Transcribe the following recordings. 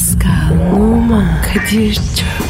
Pascal, Oman, Kadir çok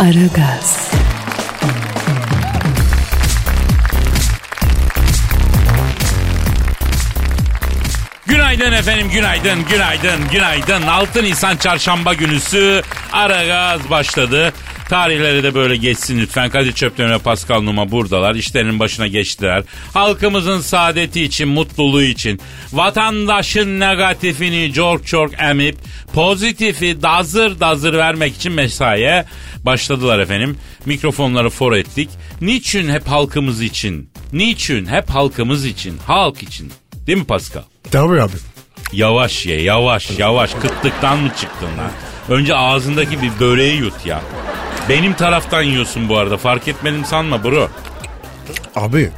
Aragaz, Günaydın efendim, günaydın, günaydın, günaydın. 6 Nisan çarşamba günüsü ara gaz başladı. Tarihleri de böyle geçsin lütfen. Kadir Çöpten ve Pascal Numa buradalar. İşlerinin başına geçtiler. Halkımızın saadeti için, mutluluğu için. Vatandaşın negatifini çok çok emip pozitifi dazır dazır vermek için mesaiye başladılar efendim. Mikrofonları for ettik. Niçin hep halkımız için? Niçin hep halkımız için? Halk için. Değil mi Pascal? Tabii abi. Yavaş ye yavaş yavaş kıtlıktan mı çıktın lan? Önce ağzındaki bir böreği yut ya. Benim taraftan yiyorsun bu arada fark etmedim sanma bro. Abi.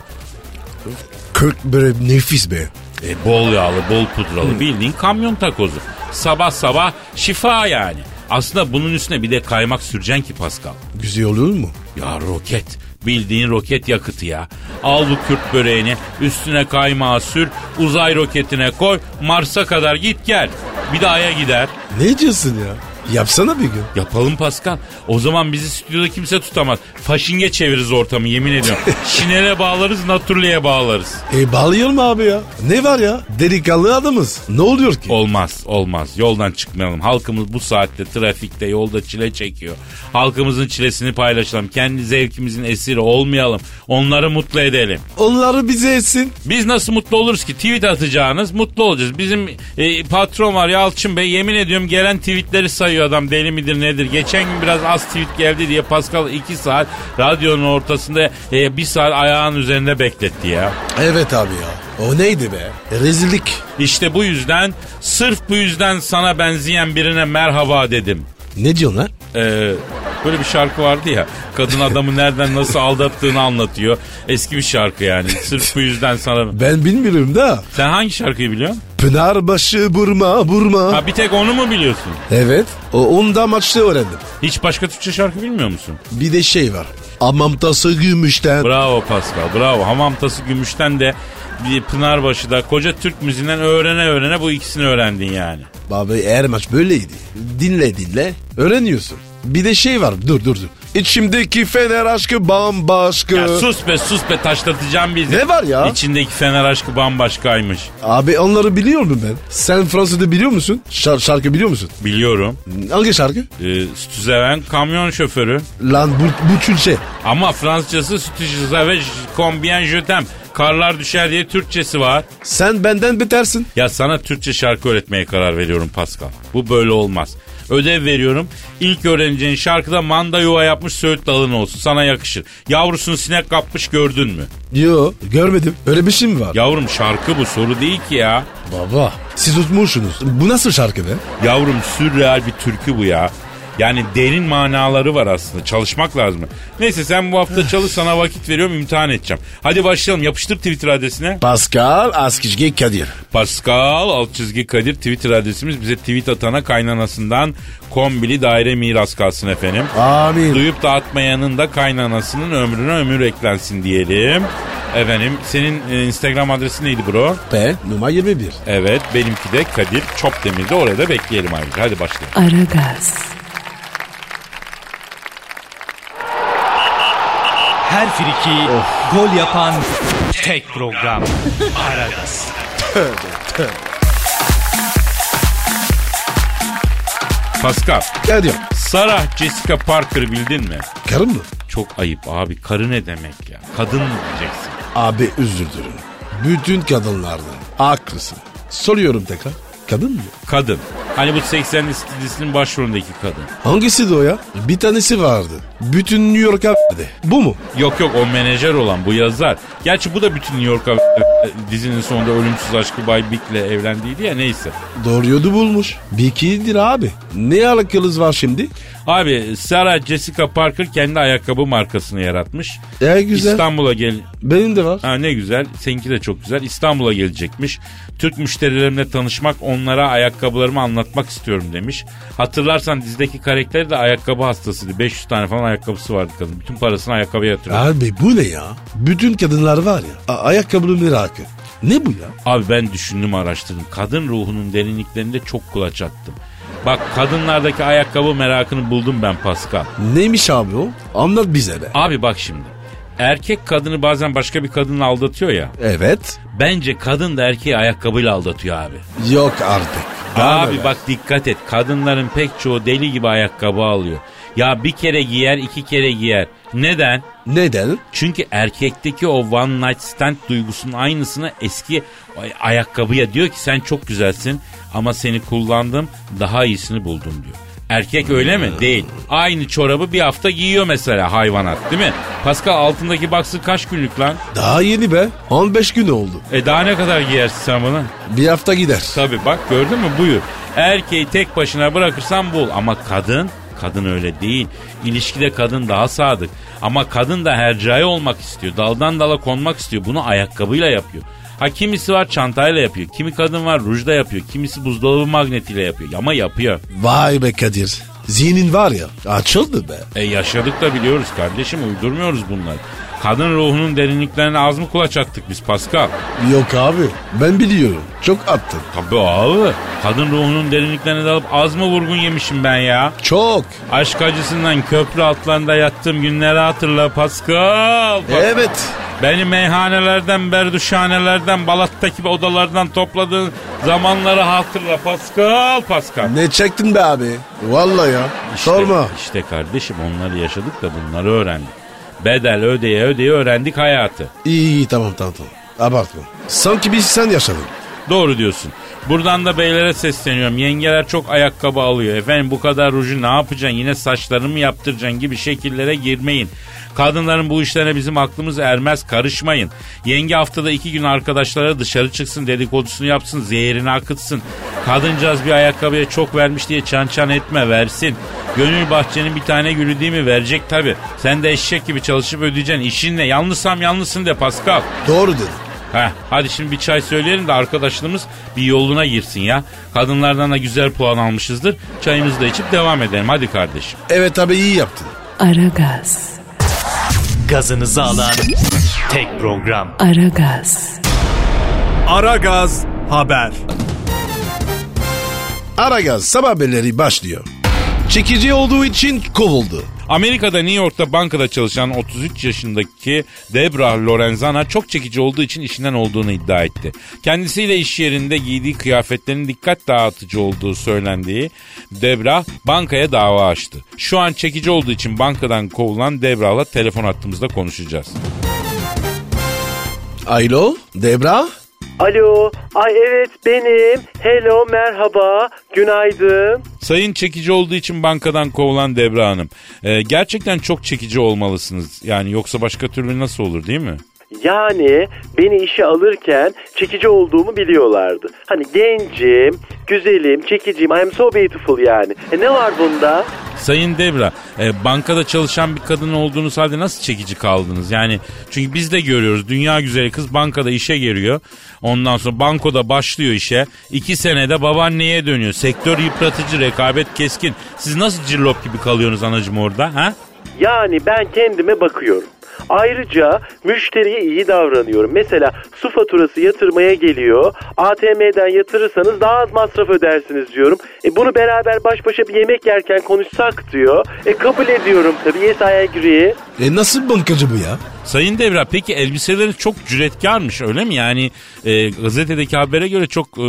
Kırk böyle nefis be. E, bol yağlı bol pudralı bildiğin kamyon takozu. Sabah sabah şifa yani. Aslında bunun üstüne bir de kaymak süreceksin ki Pascal. Güzel olur mu? Ya roket. Bildiğin roket yakıtı ya. Al bu Kürt böreğini üstüne kaymağı sür uzay roketine koy Mars'a kadar git gel. Bir de Ay'a gider. Ne diyorsun ya? Yapsana bir gün. Yapalım Pascal. O zaman bizi stüdyoda kimse tutamaz. Faşinge çeviririz ortamı yemin ediyorum. Şinele bağlarız, naturliye bağlarız. E bağlayalım abi ya. Ne var ya? Delikanlı adamız. Ne oluyor ki? Olmaz, olmaz. Yoldan çıkmayalım. Halkımız bu saatte trafikte, yolda çile çekiyor. Halkımızın çilesini paylaşalım. Kendi zevkimizin esiri olmayalım. Onları mutlu edelim. Onları bize etsin. Biz nasıl mutlu oluruz ki? Tweet atacağınız mutlu olacağız. Bizim e, patron var Yalçın Bey yemin ediyorum gelen tweetleri sayıyor adam deli midir nedir. Geçen gün biraz az tweet geldi diye Pascal 2 saat radyonun ortasında e, bir saat ayağın üzerinde bekletti ya. Evet abi ya. O neydi be? Rezillik. İşte bu yüzden sırf bu yüzden sana benzeyen birine merhaba dedim. Ne diyorsun lan? Ee, böyle bir şarkı vardı ya. Kadın adamı nereden nasıl aldattığını anlatıyor. Eski bir şarkı yani. Sırf bu yüzden sana... Ben bilmiyorum da. Sen hangi şarkıyı biliyorsun? Pınarbaşı burma burma. Ha bir tek onu mu biliyorsun? Evet. O onda maçta öğrendim. Hiç başka Türkçe şarkı bilmiyor musun? Bir de şey var. Amam tası gümüşten. Bravo Pascal bravo. Hamam tası gümüşten de bir Pınarbaşı da koca Türk müziğinden öğrene öğrene bu ikisini öğrendin yani. Abi her maç böyleydi. Dinle dinle öğreniyorsun. Bir de şey var dur dur dur. İçimdeki fener aşkı bambaşka. Ya sus be sus be taşlatacağım bizi. Ne var ya? İçindeki fener aşkı bambaşkaymış. Abi onları biliyorum ben. Sen Fransız'da biliyor musun? Şar- şarkı biliyor musun? Biliyorum. Hangi şarkı? Ee, Stüzeven kamyon şoförü. Lan bu, bu Türkçe. Ama Fransızcası Stüzeven combien je t'aime. Karlar düşer diye Türkçesi var. Sen benden betersin. Ya sana Türkçe şarkı öğretmeye karar veriyorum Pascal. Bu böyle olmaz. Ödev veriyorum. İlk öğreneceğin şarkıda manda yuva yapmış söğüt dalın olsun. Sana yakışır. Yavrusunu sinek kapmış gördün mü? Yo görmedim. Öyle bir şey mi var? Yavrum şarkı bu soru değil ki ya. Baba siz tutmuşsunuz. Bu nasıl şarkı be? Yavrum sürreal bir türkü bu ya. Yani derin manaları var aslında. Çalışmak lazım. Neyse sen bu hafta çalış sana vakit veriyorum imtihan edeceğim. Hadi başlayalım. Yapıştır Twitter adresine. Pascal Askizgi Kadir. Pascal alt çizgi Kadir Twitter adresimiz. Bize tweet atana kaynanasından kombili daire miras kalsın efendim. Amin. Duyup da atmayanın da kaynanasının ömrüne ömür eklensin diyelim. Efendim senin e, Instagram adresi neydi bro? P numara 21. Evet benimki de Kadir Çopdemir'de oraya da bekleyelim ayrıca. Hadi başlayalım. Aragaz, Her friki gol yapan tek program. Aragaz. Pascal, Kadir. Sarah Jessica Parker bildin mi? Karın mı? Çok ayıp abi. Karı ne demek ya? Kadın mı diyeceksin? Abi özür dilerim. Bütün kadınlardan haklısın. Soruyorum tekrar. Kadın mı? Kadın. Hani bu 80'li dizisinin başrolündeki kadın. Hangisi de o ya? Bir tanesi vardı. Bütün New York'a verdi. Bu mu? Yok yok o menajer olan bu yazar. Gerçi bu da bütün New York'a dizinin sonunda ölümsüz aşkı Bay Big'le evlendiydi ya neyse. Doğru yolu bulmuş. Bir ikidir abi. Ne alakalız var şimdi? Abi Sarah Jessica Parker kendi ayakkabı markasını yaratmış. E güzel. İstanbul'a gel Benim de var. Ha ne güzel. Seninki de çok güzel. İstanbul'a gelecekmiş. Türk müşterilerimle tanışmak, onlara ayakkabılarımı anlatmak istiyorum demiş. Hatırlarsan dizideki karakteri de ayakkabı hastasıydı. 500 tane falan ayakkabısı vardı kadın. Bütün parasını ayakkabıya yatırıyor. Abi bu ne ya? Bütün kadınlar var ya. ayakkabının merakı. Ne bu ya? Abi ben düşündüm araştırdım. Kadın ruhunun derinliklerinde çok kulaç attım. Bak kadınlardaki ayakkabı merakını buldum ben Pascal. Neymiş abi o? Anlat bize be. Abi bak şimdi. Erkek kadını bazen başka bir kadınla aldatıyor ya. Evet. Bence kadın da erkeği ayakkabıyla aldatıyor abi. Yok artık. Daha Abi bak dikkat et. Kadınların pek çoğu deli gibi ayakkabı alıyor. Ya bir kere giyer iki kere giyer. Neden? Neden? Çünkü erkekteki o one night stand duygusunun aynısını eski ay- ayakkabıya diyor ki sen çok güzelsin ama seni kullandım daha iyisini buldum diyor. Erkek öyle mi? Değil. Aynı çorabı bir hafta giyiyor mesela hayvanat değil mi? Pascal altındaki baksı kaç günlük lan? Daha yeni be. 15 gün oldu. E daha ne kadar giyersin sen bunu? Bir hafta gider. Tabi bak gördün mü buyur. Erkeği tek başına bırakırsan bul ama kadın kadın öyle değil. İlişkide kadın daha sadık. Ama kadın da hercai olmak istiyor. Daldan dala konmak istiyor. Bunu ayakkabıyla yapıyor. Ha kimisi var çantayla yapıyor. Kimi kadın var rujda yapıyor. Kimisi buzdolabı magnetiyle yapıyor. Ama yapıyor. Vay be Kadir. Zihnin var ya açıldı be. E yaşadık da biliyoruz kardeşim uydurmuyoruz bunları. Kadın ruhunun derinliklerine az mı kulaç attık biz Pascal? Yok abi ben biliyorum. Çok attın. Tabii abi. Kadın ruhunun derinliklerine dalıp az mı vurgun yemişim ben ya? Çok. Aşk acısından köprü altlarında yattığım günleri hatırla Pascal. Bak, Evet. Beni meyhanelerden, berduşhanelerden, Balat'taki odalardan topladığın zamanları hatırla Pascal, Pascal. Ne çektin be abi? Vallahi ya. İşte, Sorma. İşte kardeşim onları yaşadık da bunları öğrendik. Bedel ödeye ödeye öğrendik hayatı. İyi iyi tamam tamam tamam. Abartma. Sanki biz sen yaşadın. Doğru diyorsun. Buradan da beylere sesleniyorum. Yengeler çok ayakkabı alıyor. Efendim bu kadar ruju ne yapacaksın? Yine saçlarını mı yaptıracaksın gibi şekillere girmeyin. Kadınların bu işlerine bizim aklımız ermez. Karışmayın. Yenge haftada iki gün arkadaşlara dışarı çıksın dedikodusunu yapsın. Zehirini akıtsın. Kadıncağız bir ayakkabıya çok vermiş diye çan çan etme versin. Gönül bahçenin bir tane gülü değil mi? Verecek tabi. Sen de eşek gibi çalışıp ödeyeceksin. İşin ne? Yanlışsam yanlışsın de Pascal. Doğru dedin. Heh, hadi şimdi bir çay söyleyelim de arkadaşlığımız bir yoluna girsin ya. Kadınlardan da güzel puan almışızdır. Çayımızı da içip devam edelim. Hadi kardeşim. Evet abi iyi yaptın. Aragaz, Gazınızı alan tek program. Aragaz, Aragaz Haber. Aragaz sabah haberleri başlıyor. Çekici olduğu için kovuldu. Amerika'da New York'ta bankada çalışan 33 yaşındaki Debra Lorenzana çok çekici olduğu için işinden olduğunu iddia etti. Kendisiyle iş yerinde giydiği kıyafetlerin dikkat dağıtıcı olduğu söylendiği Debra bankaya dava açtı. Şu an çekici olduğu için bankadan kovulan Debra'la telefon hattımızda konuşacağız. Alo Debra. Alo, ay evet benim. Hello, merhaba, günaydın. Sayın çekici olduğu için bankadan kovulan Debra Hanım. Ee, gerçekten çok çekici olmalısınız. Yani yoksa başka türlü nasıl olur değil mi? Yani beni işe alırken çekici olduğumu biliyorlardı. Hani gencim, güzelim, çekiciyim, I am so beautiful yani. E ne var bunda? Sayın Debra, e, bankada çalışan bir kadın olduğunuz halde nasıl çekici kaldınız? Yani çünkü biz de görüyoruz dünya güzeli kız bankada işe giriyor. Ondan sonra bankoda başlıyor işe. İki senede babaanneye dönüyor. Sektör yıpratıcı, rekabet keskin. Siz nasıl cillop gibi kalıyorsunuz anacım orada ha? Yani ben kendime bakıyorum. Ayrıca müşteriye iyi davranıyorum. Mesela su faturası yatırmaya geliyor. ATM'den yatırırsanız daha az masraf ödersiniz diyorum. E bunu beraber baş başa bir yemek yerken konuşsak diyor. E kabul ediyorum tabii. Yes I agree. E nasıl bankacı bu ya? Sayın Devra peki elbiseleri çok cüretkarmış öyle mi? Yani e, gazetedeki habere göre çok e,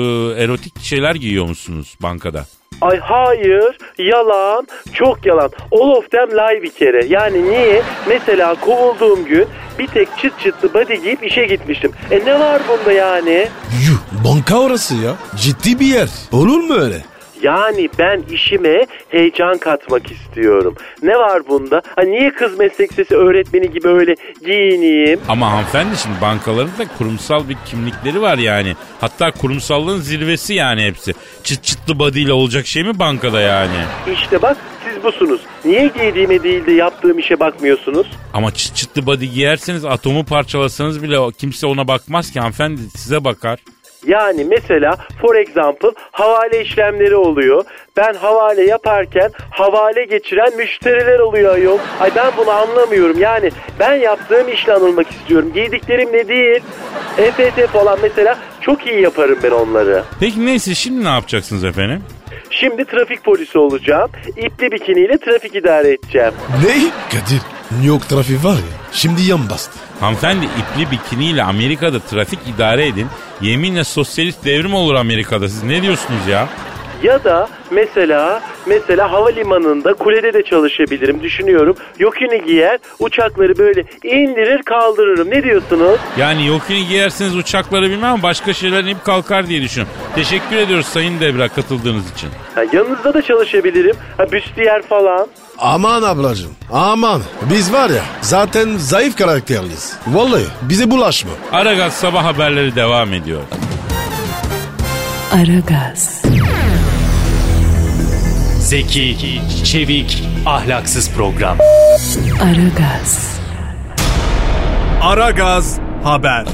erotik şeyler giyiyor musunuz bankada? Ay hayır, yalan, çok yalan. All of them lie bir kere. Yani niye? Mesela kovulduğum gün bir tek çıt çıtlı body giyip işe gitmiştim. E ne var bunda yani? Yuh banka orası ya. Ciddi bir yer. Olur mu öyle? Yani ben işime heyecan katmak istiyorum. Ne var bunda? Ha niye kız meslek lisesi öğretmeni gibi öyle giyineyim? Ama hanımefendi şimdi bankaların da kurumsal bir kimlikleri var yani. Hatta kurumsallığın zirvesi yani hepsi. Çıt çıtlı body ile olacak şey mi bankada yani? İşte bak siz busunuz. Niye giydiğime değil de yaptığım işe bakmıyorsunuz? Ama çıt çıtlı body giyerseniz atomu parçalasanız bile kimse ona bakmaz ki hanımefendi size bakar. Yani mesela for example havale işlemleri oluyor. Ben havale yaparken havale geçiren müşteriler oluyor ayol. Ay ben bunu anlamıyorum. Yani ben yaptığım işle anılmak istiyorum. Giydiklerim ne değil. EFT falan mesela çok iyi yaparım ben onları. Peki neyse şimdi ne yapacaksınız efendim? Şimdi trafik polisi olacağım. İpli bikiniyle trafik idare edeceğim. Ne? Kadir New York trafiği var ya şimdi yan bastı. Hanımefendi ipli bikiniyle Amerika'da trafik idare edin. Yeminle sosyalist devrim olur Amerika'da. Siz ne diyorsunuz ya? Ya da mesela mesela havalimanında kulede de çalışabilirim düşünüyorum. Yokini giyer uçakları böyle indirir kaldırırım. Ne diyorsunuz? Yani yokini giyerseniz uçakları bilmem ama başka şeyler inip kalkar diye düşünüyorum. Teşekkür ediyoruz Sayın Devra katıldığınız için. Ha, yanınızda da çalışabilirim. Ha, büstiyer falan. Aman ablacığım aman biz var ya zaten zayıf karakterliyiz. Vallahi bize bulaşma. Aragaz sabah haberleri devam ediyor. Aragaz, Zeki, çevik, ahlaksız program. Aragaz, Aragaz haber.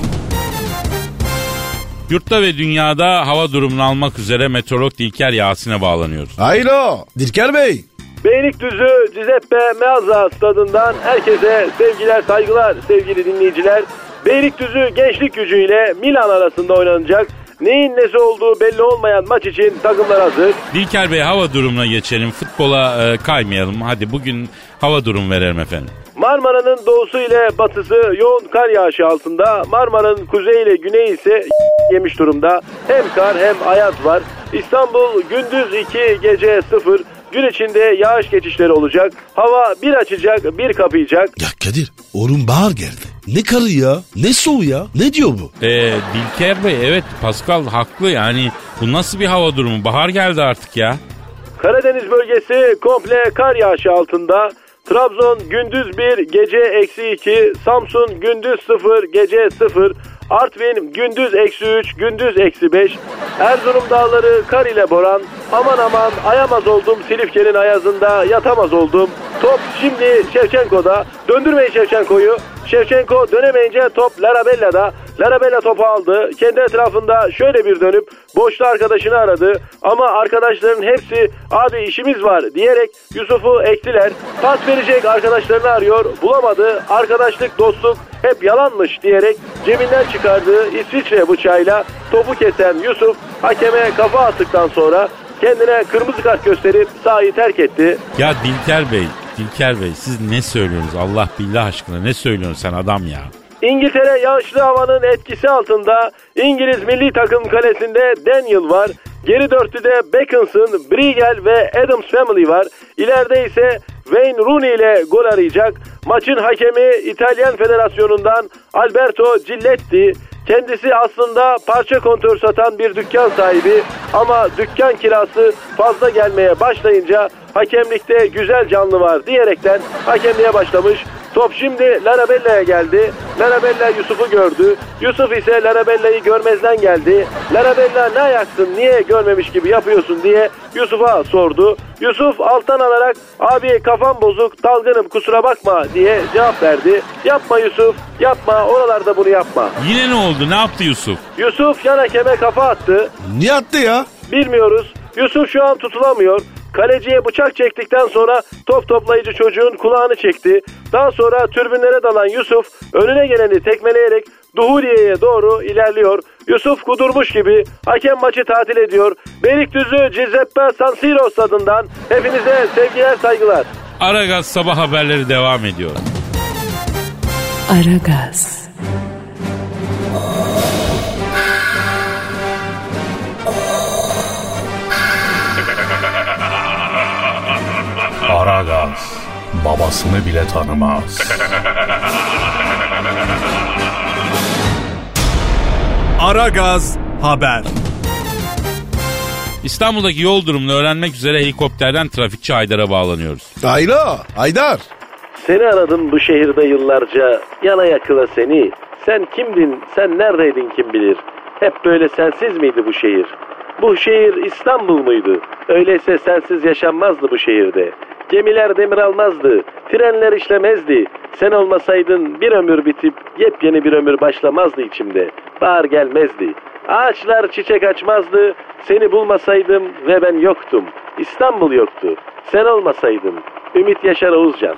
Yurtta ve dünyada hava durumunu almak üzere meteorolog Dilker Yasin'e bağlanıyoruz. Haylo Dilker Bey. Beylikdüzü Cizeppe Meazza stadından herkese sevgiler saygılar sevgili dinleyiciler. Beylikdüzü gençlik gücüyle Milan arasında oynanacak neyin nesi olduğu belli olmayan maç için takımlar hazır. Dilker Bey hava durumuna geçelim. Futbola e, kaymayalım. Hadi bugün hava durum verelim efendim. Marmara'nın doğusu ile batısı yoğun kar yağışı altında. Marmara'nın kuzeyi ile güneyi ise yemiş durumda. Hem kar hem ayaz var. İstanbul gündüz 2 gece 0. Gün içinde yağış geçişleri olacak. Hava bir açacak bir kapayacak. Ya Kadir oğlum bahar geldi. Ne karı ya ne soğuğu ya ne diyor bu? E, Dilker Bey evet Pascal haklı yani bu nasıl bir hava durumu? Bahar geldi artık ya. Karadeniz bölgesi komple kar yağışı altında. Trabzon gündüz 1, gece eksi 2. Samsun gündüz 0, gece 0. Artvin gündüz eksi 3, gündüz eksi 5. Erzurum dağları kar ile boran. Aman aman ayamaz oldum Silifke'nin ayazında yatamaz oldum. Top şimdi Şevçenko'da. Döndürmeyin Şevçenko'yu. Şevçenko dönemeyince top Larabella'da. Larabella topu aldı. Kendi etrafında şöyle bir dönüp boşta arkadaşını aradı. Ama arkadaşların hepsi abi işimiz var diyerek Yusuf'u ektiler. Pas verecek arkadaşlarını arıyor. Bulamadı. Arkadaşlık, dostluk hep yalanmış diyerek cebinden çıkardığı İsviçre bıçağıyla topu kesen Yusuf hakeme kafa attıktan sonra kendine kırmızı kart gösterip sahayı terk etti. Ya Dilker Bey, Dilker Bey siz ne söylüyorsunuz Allah billah aşkına ne söylüyorsun sen adam ya? İngiltere yağışlı havanın etkisi altında İngiliz milli takım kalesinde Daniel var. Geri dörtlüde Beckinson, Briegel ve Adams Family var. İleride ise Wayne Rooney ile gol arayacak. Maçın hakemi İtalyan Federasyonu'ndan Alberto Giletti. Kendisi aslında parça kontör satan bir dükkan sahibi ama dükkan kirası fazla gelmeye başlayınca hakemlikte güzel canlı var diyerekten hakemliğe başlamış. Top şimdi Larabella'ya geldi. Larabella Yusuf'u gördü. Yusuf ise Larabella'yı görmezden geldi. Larabella ne ayaksın niye görmemiş gibi yapıyorsun diye Yusuf'a sordu. Yusuf alttan alarak abi kafam bozuk dalgınım kusura bakma diye cevap verdi. Yapma Yusuf yapma oralarda bunu yapma. Yine ne oldu ne yaptı Yusuf? Yusuf yan hakeme kafa attı. Niye attı ya? Bilmiyoruz. Yusuf şu an tutulamıyor. Kaleciye bıçak çektikten sonra top toplayıcı çocuğun kulağını çekti. Daha sonra türbünlere dalan Yusuf önüne geleni tekmeleyerek Duhuriye'ye doğru ilerliyor. Yusuf kudurmuş gibi hakem maçı tatil ediyor. Beylikdüzü Giuseppe San Siro stadından hepinize sevgiler saygılar. Aragaz sabah haberleri devam ediyor. Aragaz, Aragaz babasını bile tanımaz. Aragaz haber. İstanbul'daki yol durumunu öğrenmek üzere helikopterden trafikçi Haydar'a bağlanıyoruz. Ayla, Aydar. Seni aradım bu şehirde yıllarca. Yana yakıla seni. Sen kimdin? Sen neredeydin kim bilir? Hep böyle sensiz miydi bu şehir? Bu şehir İstanbul muydu? Öyleyse sensiz yaşanmazdı bu şehirde. Gemiler demir almazdı. Trenler işlemezdi. Sen olmasaydın bir ömür bitip yepyeni bir ömür başlamazdı içimde. Bahar gelmezdi. Ağaçlar çiçek açmazdı. Seni bulmasaydım ve ben yoktum. İstanbul yoktu. Sen olmasaydın. Ümit Yaşar Oğuzcan.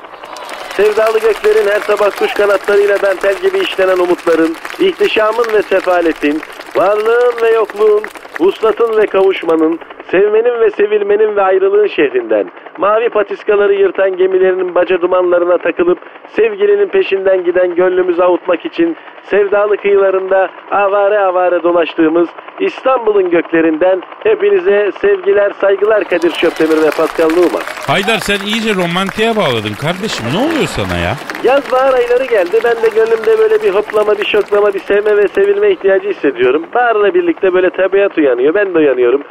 Sevdalı göklerin her sabah kuş kanatlarıyla dantel gibi işlenen umutların, ihtişamın ve sefaletin, varlığın ve yokluğun, vuslatın ve kavuşmanın, sevmenin ve sevilmenin ve ayrılığın şehrinden, mavi patiskaları yırtan gemilerinin baca dumanlarına takılıp sevgilinin peşinden giden gönlümüzü avutmak için sevdalı kıyılarında avare avare dolaştığımız İstanbul'un göklerinden hepinize sevgiler, saygılar Kadir Şöpdemir ve Pascal Numa. Haydar sen iyice romantiğe bağladın kardeşim. Ne oluyor sana ya? Yaz bahar ayları geldi. Ben de gönlümde böyle bir hoplama, bir şoklama, bir sevme ve sevilme ihtiyacı hissediyorum. Baharla birlikte böyle tabiat uyanıyor. Ben de uyanıyorum.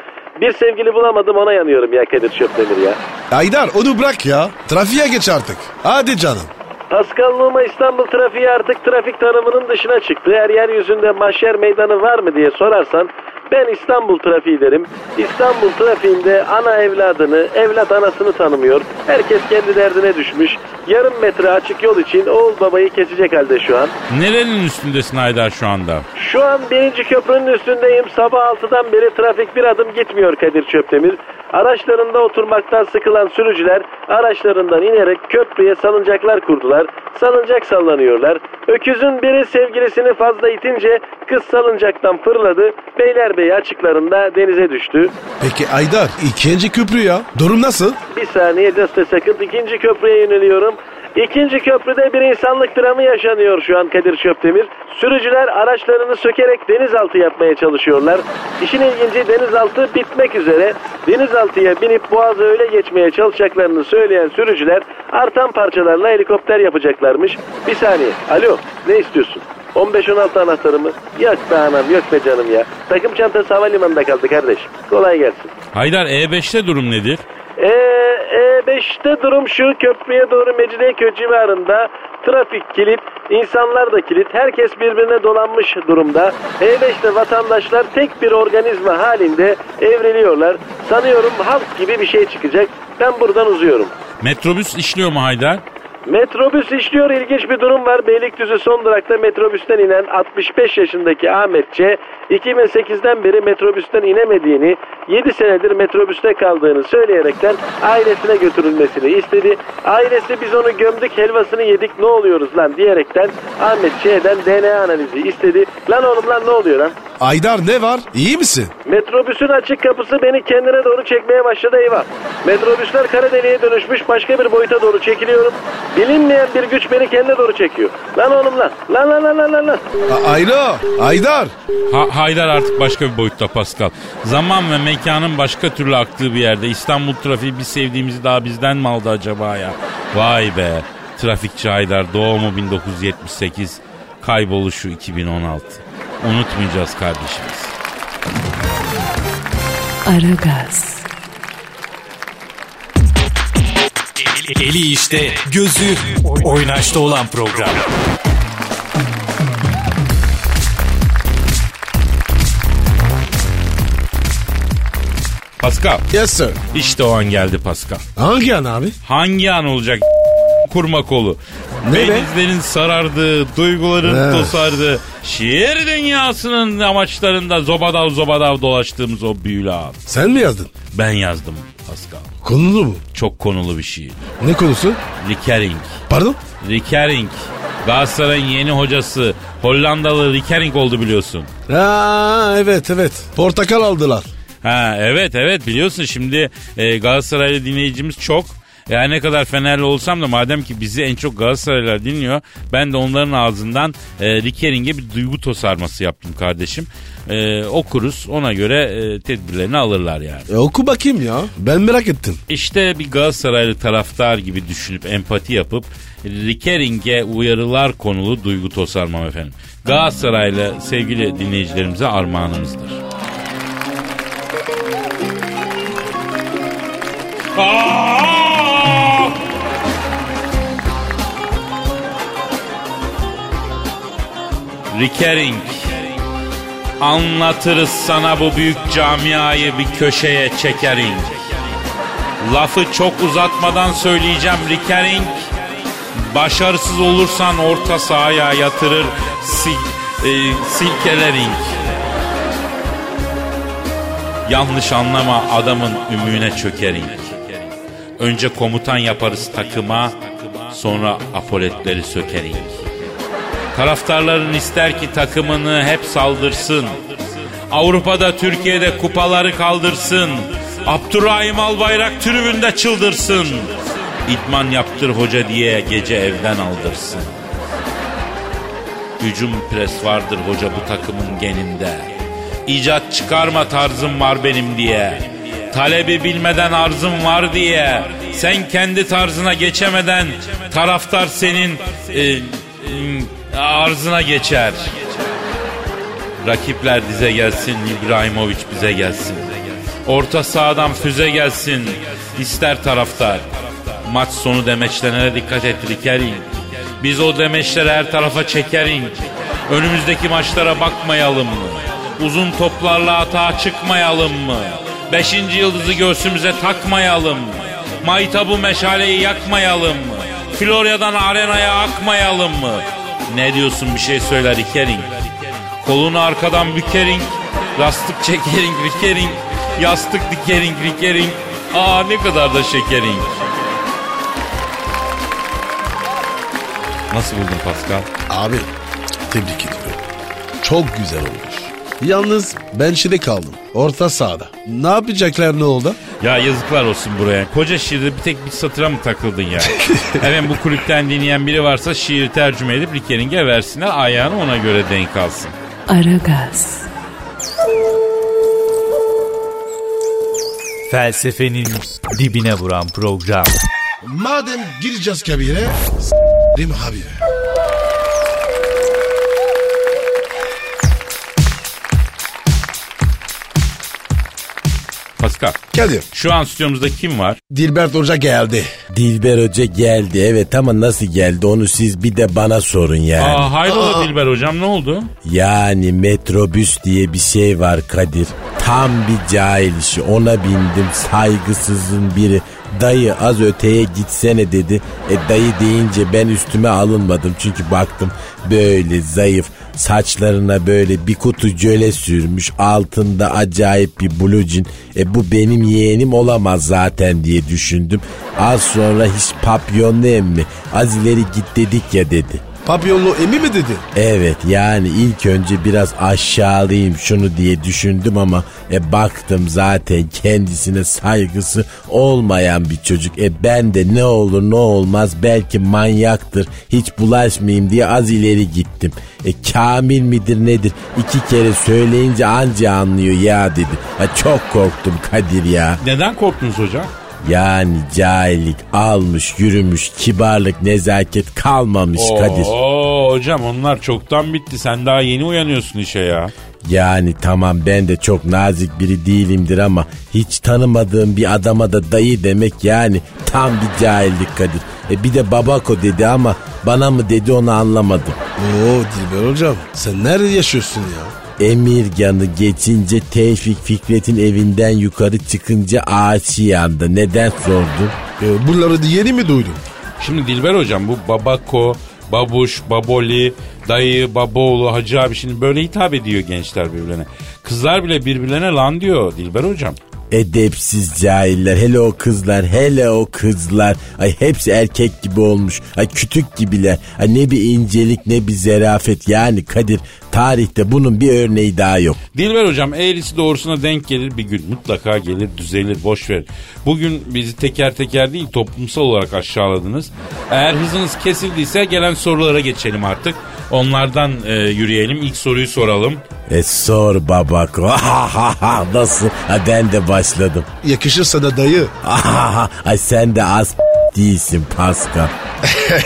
Bir sevgili bulamadım ona yanıyorum ya Kadir Şöpdemir ya. Aydar onu bırak ya. Trafiğe geç artık. Hadi canım. Pascal Numa İstanbul trafiği artık trafik tanımının dışına çıktı. Her yeryüzünde mahşer meydanı var mı diye sorarsan ben İstanbul trafiği derim. İstanbul trafiğinde ana evladını, evlat anasını tanımıyor. Herkes kendi derdine düşmüş. Yarım metre açık yol için oğul babayı kesecek halde şu an. Nerenin üstündesin Haydar şu anda? Şu an birinci köprünün üstündeyim. Sabah 6'dan beri trafik bir adım gitmiyor Kadir Çöptemir. Araçlarında oturmaktan sıkılan sürücüler araçlarından inerek köprüye salıncaklar kurdular. Salıncak sallanıyorlar. Öküzün biri sevgilisini fazla itince kız salıncaktan fırladı. Beylerbeyi açıklarında denize düştü. Peki Aydar ikinci köprü ya. Durum nasıl? Bir saniye a second. İkinci köprüye yöneliyorum. İkinci köprüde bir insanlık dramı yaşanıyor şu an Kadir Çöptemir. Sürücüler araçlarını sökerek denizaltı yapmaya çalışıyorlar. İşin ilginci denizaltı bitmek üzere. Denizaltıya binip boğazı öyle geçmeye çalışacaklarını söyleyen sürücüler artan parçalarla helikopter yapacaklarmış. Bir saniye. Alo ne istiyorsun? 15-16 anahtarımı. Yok be anam yok be canım ya. Takım çantası havalimanında kaldı kardeşim. Kolay gelsin. Haydar E5'te durum nedir? Ee, E5'te durum şu köprüye doğru Mecidiyeköy civarında trafik kilit, insanlar da kilit, herkes birbirine dolanmış durumda. E5'te vatandaşlar tek bir organizma halinde evriliyorlar. Sanıyorum halk gibi bir şey çıkacak. Ben buradan uzuyorum. Metrobüs işliyor mu Haydar? Metrobüs işliyor ilginç bir durum var. Beylikdüzü son durakta metrobüsten inen 65 yaşındaki Ahmet Ç. 2008'den beri metrobüsten inemediğini, 7 senedir metrobüste kaldığını söyleyerekten ailesine götürülmesini istedi. Ailesi biz onu gömdük helvasını yedik ne oluyoruz lan diyerekten Ahmet Ç'den DNA analizi istedi. Lan oğlum lan ne oluyor lan? Aydar ne var? İyi misin? Metrobüsün açık kapısı beni kendine doğru çekmeye başladı eyvah. Metrobüsler kara deliğe dönüşmüş başka bir boyuta doğru çekiliyorum. Bilinmeyen bir güç beni kendine doğru çekiyor. Lan oğlum lan. Lan lan lan lan lan. A- Ayla, Aydar. Ha- Haydar artık başka bir boyutta Pascal. Zaman ve mekanın başka türlü aktığı bir yerde. İstanbul trafiği bir sevdiğimizi daha bizden mi aldı acaba ya? Vay be. Trafikçi Haydar doğumu 1978, kayboluşu 2016. Unutmayacağız kardeşimiz. Aragaz, Eli işte, gözü oynaşta olan program. Pascal. Yes sir. İşte o an geldi Pascal. Hangi an abi? Hangi an olacak kurma kolu? Ne be? Benizlerin sarardığı, duyguların Eh. tosardığı, şiir dünyasının amaçlarında zobadav zobadav dolaştığımız o büyülü an. Sen mi yazdın? Ben yazdım Pascal. Konulu mu? Çok konulu bir şiir. Ne konusu? Rickering. Pardon? Rickering. Galatasaray'ın yeni hocası Hollandalı Rickering oldu biliyorsun. Aa, evet evet. Portakal aldılar. Ha evet evet biliyorsun şimdi e, Galatasaraylı dinleyicimiz çok. Yani ne kadar Fenerli olsam da madem ki bizi en çok Galatasaraylılar dinliyor ben de onların ağzından e, Rikering'e bir duygu tosarması yaptım kardeşim. E, okuruz ona göre e, tedbirlerini alırlar yani. E, oku bakayım ya. Ben merak ettim. İşte bir Galatasaraylı taraftar gibi düşünüp empati yapıp Rikering'e uyarılar konulu duygu tosarmam efendim. Galatasaraylı sevgili dinleyicilerimize armağanımızdır. Aa! Rickering. Anlatırız sana bu büyük camiayı bir köşeye çekering. Lafı çok uzatmadan söyleyeceğim Rickering. Başarısız olursan orta sahaya yatırır sil, e, silkelering. Yanlış anlama adamın ümüğüne çökering. Önce komutan yaparız takıma, sonra apoletleri sökering. Taraftarların ister ki takımını hep saldırsın. Avrupa'da Türkiye'de kupaları kaldırsın. Abdurrahim Albayrak tribünde çıldırsın. İdman yaptır hoca diye gece evden aldırsın. Hücum pres vardır hoca bu takımın geninde. İcat çıkarma tarzım var benim diye. Talebi bilmeden arzım var diye. Sen kendi tarzına geçemeden taraftar senin e, e, arzına geçer. Rakipler dize gelsin, İbrahimovic bize gelsin. Orta sahadan füze gelsin, ister taraftar. Maç sonu demeçlerine dikkat et Rikerin. Biz o demeçleri her tarafa çekerin. Önümüzdeki maçlara bakmayalım mı? Uzun toplarla atağa çıkmayalım mı? Beşinci yıldızı göğsümüze takmayalım? Maytabı meşaleyi yakmayalım? Florya'dan arenaya akmayalım mı? Ne diyorsun bir şey söyler Rikerin? Kolunu arkadan bükering, lastik çekering, rikering, yastık dikering, rikering. Aa ne kadar da şekering. Nasıl buldun Pascal? Abi tebrik ediyorum. Çok güzel olmuş. Yalnız ben şide kaldım. Orta sahada. Ne yapacaklar ne oldu? Ya yazıklar olsun buraya. Koca şiirde bir tek bir satıra mı takıldın ya? evet bu kulüpten dinleyen biri varsa şiiri tercüme edip Rikering'e versinler. Ayağını ona göre denk alsın. Aragaz, Felsefenin dibine vuran program. Madem gireceğiz kabire s**rim abi. Pascal Kadir. şu an stüdyomuzda kim var? Dilbert Hoca geldi. Dilber Hoca geldi evet ama nasıl geldi onu siz bir de bana sorun yani. Aa hayrola Dilber hocam ne oldu? Yani metrobüs diye bir şey var Kadir. Tam bir cahil işi ona bindim saygısızın biri. Dayı az öteye gitsene dedi. E dayı deyince ben üstüme alınmadım çünkü baktım böyle zayıf saçlarına böyle bir kutu jöle sürmüş altında acayip bir blue. E bu benim yeğenim olamaz zaten diye düşündüm. Az sonra hiç papyonlu emmi az ileri git dedik ya dedi. Papyonlu emi mi dedi? Evet yani ilk önce biraz aşağılayayım şunu diye düşündüm ama e, baktım zaten kendisine saygısı olmayan bir çocuk. E ben de ne olur ne olmaz belki manyaktır hiç bulaşmayayım diye az ileri gittim. E kamil midir nedir iki kere söyleyince anca anlıyor ya dedi. Ya çok korktum Kadir ya. Neden korktunuz hocam? Yani cahillik almış yürümüş kibarlık nezaket kalmamış Kadir. Oo hocam onlar çoktan bitti. Sen daha yeni uyanıyorsun işe ya. Yani tamam ben de çok nazik biri değilimdir ama hiç tanımadığım bir adama da dayı demek yani tam bir cahillik Kadir. E bir de babako dedi ama bana mı dedi onu anlamadım. Oo Dilber Hocam sen nerede yaşıyorsun ya? Emirgan'ı geçince Tevfik Fikret'in evinden yukarı çıkınca ağaçı yandı. Neden sordun? E, bunları da yeni mi duydun? Şimdi Dilber hocam bu babako, babuş, baboli, dayı, baboğlu, hacı abi şimdi böyle hitap ediyor gençler birbirlerine. Kızlar bile birbirlerine lan diyor Dilber hocam. Edepsiz cahiller hele o kızlar hele o kızlar ay hepsi erkek gibi olmuş ay kütük gibiler ay ne bir incelik ne bir zerafet yani Kadir tarihte bunun bir örneği daha yok. Dilber hocam eğrisi doğrusuna denk gelir bir gün mutlaka gelir düzelir boş ver. Bugün bizi teker teker değil toplumsal olarak aşağıladınız. Eğer hızınız kesildiyse gelen sorulara geçelim artık. Onlardan e, yürüyelim ilk soruyu soralım. E sor babako nasıl ha, ben de başladım. Yakışırsa da dayı. ay sen de az değilsin Pascal.